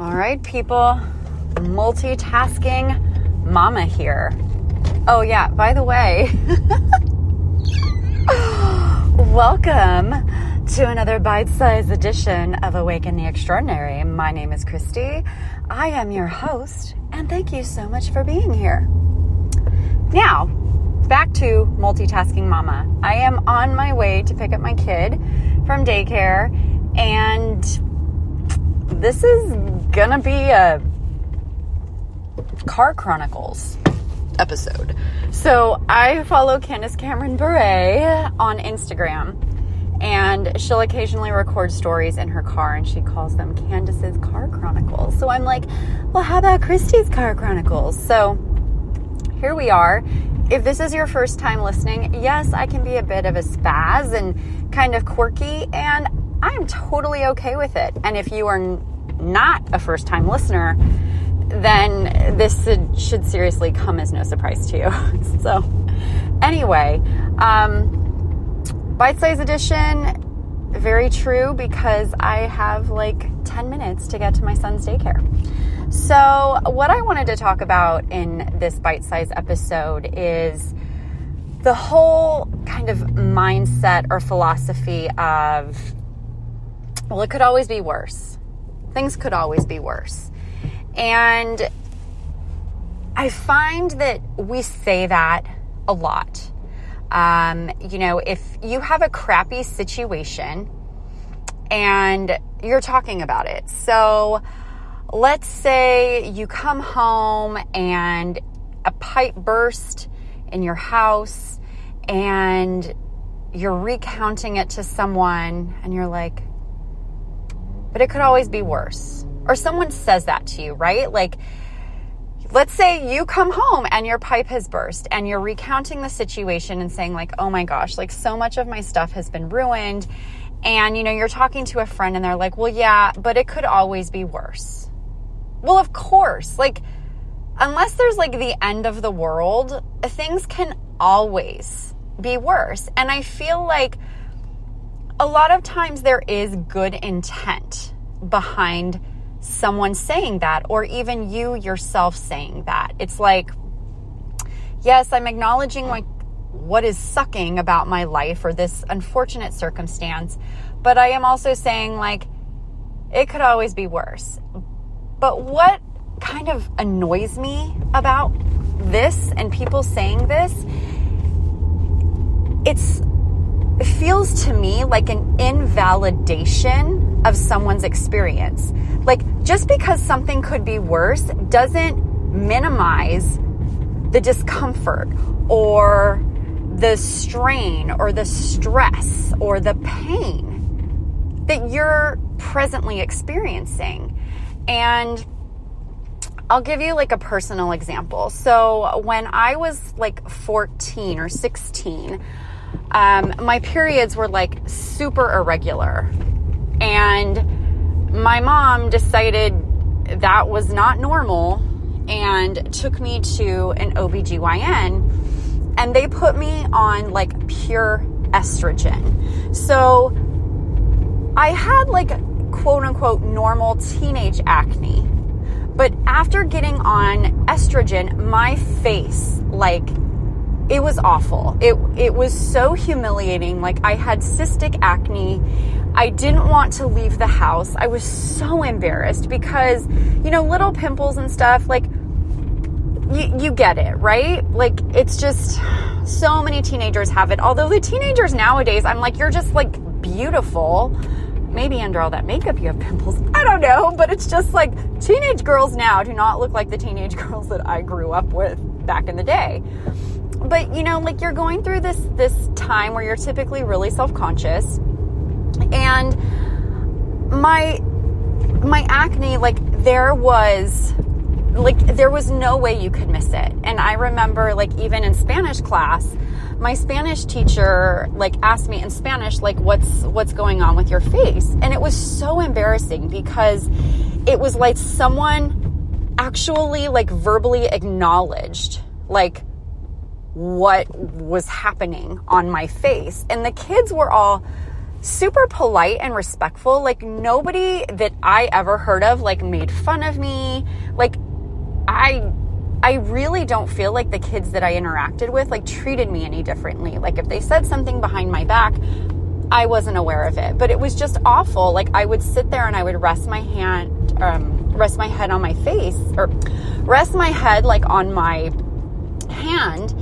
All right, people. Multitasking mama here. Oh, yeah, by the way, welcome to another bite sized edition of Awaken the Extraordinary. My name is Christy. I am your host, and thank you so much for being here. Now, back to multitasking mama. I am on my way to pick up my kid from daycare, and this is gonna be a car chronicles episode. So I follow Candace Cameron Bure on Instagram, and she'll occasionally record stories in her car, and she calls them Candace's Car Chronicles. So I'm like, well, how about Christy's Car Chronicles? So here we are. If this is your first time listening, yes, I can be a bit of a spaz and kind of quirky, and I'm totally okay with it. And if you are not a first time listener, then this should seriously come as no surprise to you. so, anyway, um, bite size edition, very true because I have like 10 minutes to get to my son's daycare. So, what I wanted to talk about in this bite size episode is the whole kind of mindset or philosophy of, well, it could always be worse. Things could always be worse. And I find that we say that a lot. Um, you know, if you have a crappy situation and you're talking about it. So let's say you come home and a pipe burst in your house and you're recounting it to someone and you're like, but it could always be worse. Or someone says that to you, right? Like, let's say you come home and your pipe has burst and you're recounting the situation and saying, like, oh my gosh, like so much of my stuff has been ruined. And, you know, you're talking to a friend and they're like, well, yeah, but it could always be worse. Well, of course. Like, unless there's like the end of the world, things can always be worse. And I feel like a lot of times there is good intent behind someone saying that, or even you yourself saying that. It's like, yes, I'm acknowledging like what is sucking about my life or this unfortunate circumstance, but I am also saying like it could always be worse. But what kind of annoys me about this and people saying this, it's it feels to me like an invalidation of someone's experience. Like, just because something could be worse doesn't minimize the discomfort or the strain or the stress or the pain that you're presently experiencing. And I'll give you like a personal example. So, when I was like 14 or 16, um, my periods were like super irregular. And my mom decided that was not normal and took me to an OBGYN and they put me on like pure estrogen. So I had like quote unquote normal teenage acne. But after getting on estrogen, my face like it was awful. It it was so humiliating. Like I had cystic acne. I didn't want to leave the house. I was so embarrassed because, you know, little pimples and stuff, like you, you get it, right? Like it's just so many teenagers have it. Although the teenagers nowadays, I'm like, you're just like beautiful. Maybe under all that makeup you have pimples. I don't know, but it's just like teenage girls now do not look like the teenage girls that I grew up with back in the day but you know like you're going through this this time where you're typically really self-conscious. And my my acne like there was like there was no way you could miss it. And i remember like even in spanish class my spanish teacher like asked me in spanish like what's what's going on with your face? And it was so embarrassing because it was like someone actually like verbally acknowledged like what was happening on my face. And the kids were all super polite and respectful. Like nobody that I ever heard of like made fun of me. Like I I really don't feel like the kids that I interacted with like treated me any differently. Like if they said something behind my back, I wasn't aware of it. But it was just awful. Like I would sit there and I would rest my hand um, rest my head on my face or rest my head like on my hand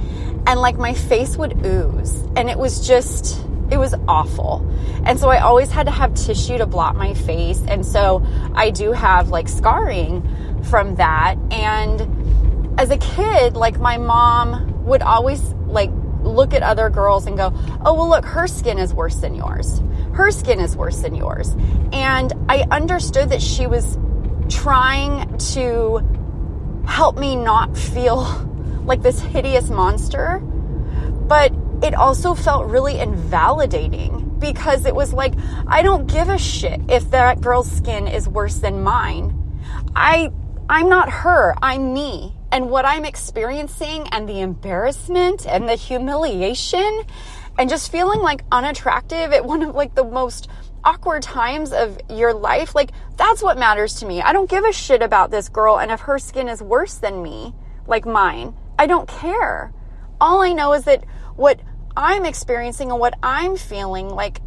and like my face would ooze and it was just it was awful. And so I always had to have tissue to blot my face. And so I do have like scarring from that. And as a kid, like my mom would always like look at other girls and go, oh, well, look, her skin is worse than yours. Her skin is worse than yours. And I understood that she was trying to help me not feel like this hideous monster. But it also felt really invalidating because it was like, I don't give a shit if that girl's skin is worse than mine. I, I'm not her, I'm me. And what I'm experiencing and the embarrassment and the humiliation and just feeling like unattractive at one of like the most awkward times of your life, like that's what matters to me. I don't give a shit about this girl and if her skin is worse than me, like mine, I don't care. All I know is that what I'm experiencing and what I'm feeling, like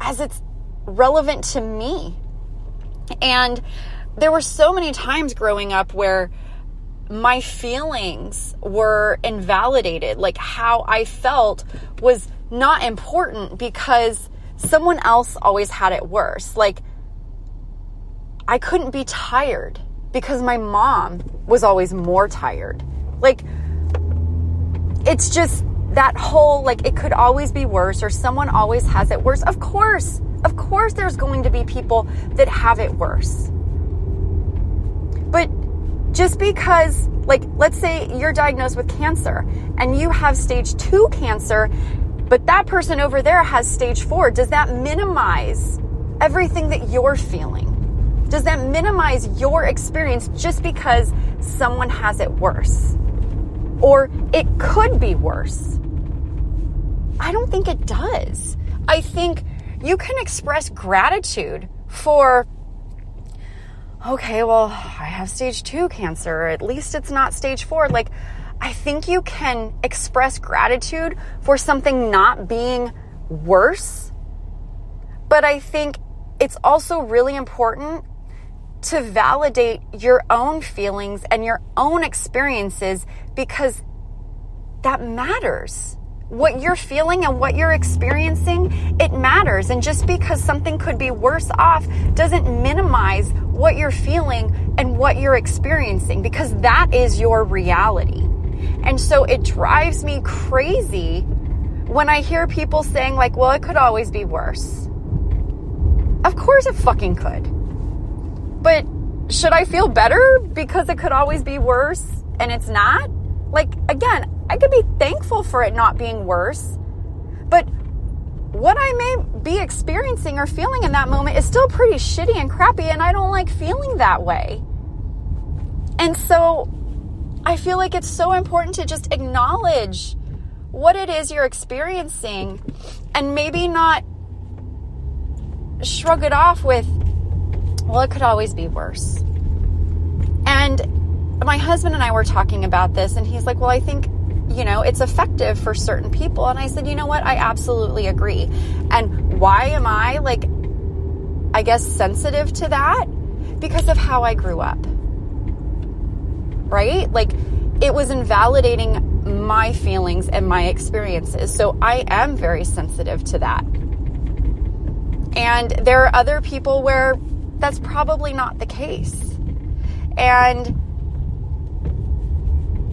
as it's relevant to me. And there were so many times growing up where my feelings were invalidated. Like how I felt was not important because someone else always had it worse. Like I couldn't be tired because my mom was always more tired. Like it's just that whole like it could always be worse or someone always has it worse. Of course, of course, there's going to be people that have it worse. But just because, like, let's say you're diagnosed with cancer and you have stage two cancer, but that person over there has stage four, does that minimize everything that you're feeling? Does that minimize your experience just because someone has it worse? Or it could be worse. I don't think it does. I think you can express gratitude for, okay, well, I have stage two cancer. At least it's not stage four. Like, I think you can express gratitude for something not being worse. But I think it's also really important to validate your own feelings and your own experiences because that matters. What you're feeling and what you're experiencing, it matters. And just because something could be worse off doesn't minimize what you're feeling and what you're experiencing because that is your reality. And so it drives me crazy when I hear people saying, like, well, it could always be worse. Of course it fucking could. But should I feel better because it could always be worse and it's not? Like, again, I could be thankful for it not being worse, but what I may be experiencing or feeling in that moment is still pretty shitty and crappy, and I don't like feeling that way. And so I feel like it's so important to just acknowledge what it is you're experiencing and maybe not shrug it off with, well, it could always be worse. And my husband and I were talking about this, and he's like, well, I think you know, it's effective for certain people. And I said, you know what? I absolutely agree. And why am I like, I guess, sensitive to that? Because of how I grew up. Right? Like, it was invalidating my feelings and my experiences. So I am very sensitive to that. And there are other people where that's probably not the case. And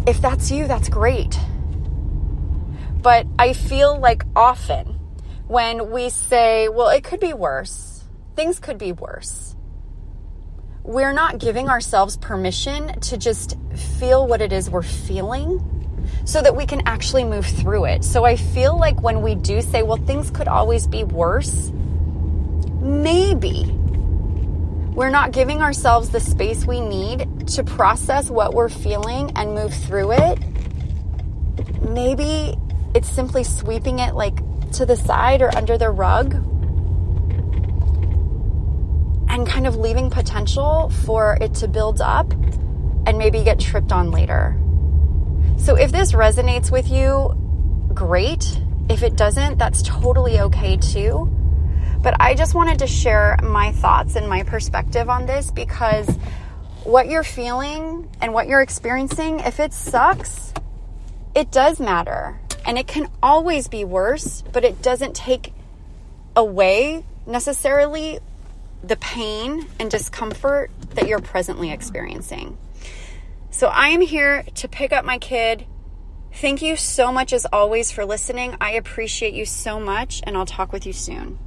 if that's you, that's great. But I feel like often when we say, well, it could be worse, things could be worse, we're not giving ourselves permission to just feel what it is we're feeling so that we can actually move through it. So I feel like when we do say, well, things could always be worse, maybe we're not giving ourselves the space we need to process what we're feeling and move through it. Maybe it's simply sweeping it like to the side or under the rug. and kind of leaving potential for it to build up and maybe get tripped on later. So if this resonates with you, great. If it doesn't, that's totally okay too. But I just wanted to share my thoughts and my perspective on this because what you're feeling and what you're experiencing, if it sucks, it does matter. And it can always be worse, but it doesn't take away necessarily the pain and discomfort that you're presently experiencing. So I am here to pick up my kid. Thank you so much, as always, for listening. I appreciate you so much, and I'll talk with you soon.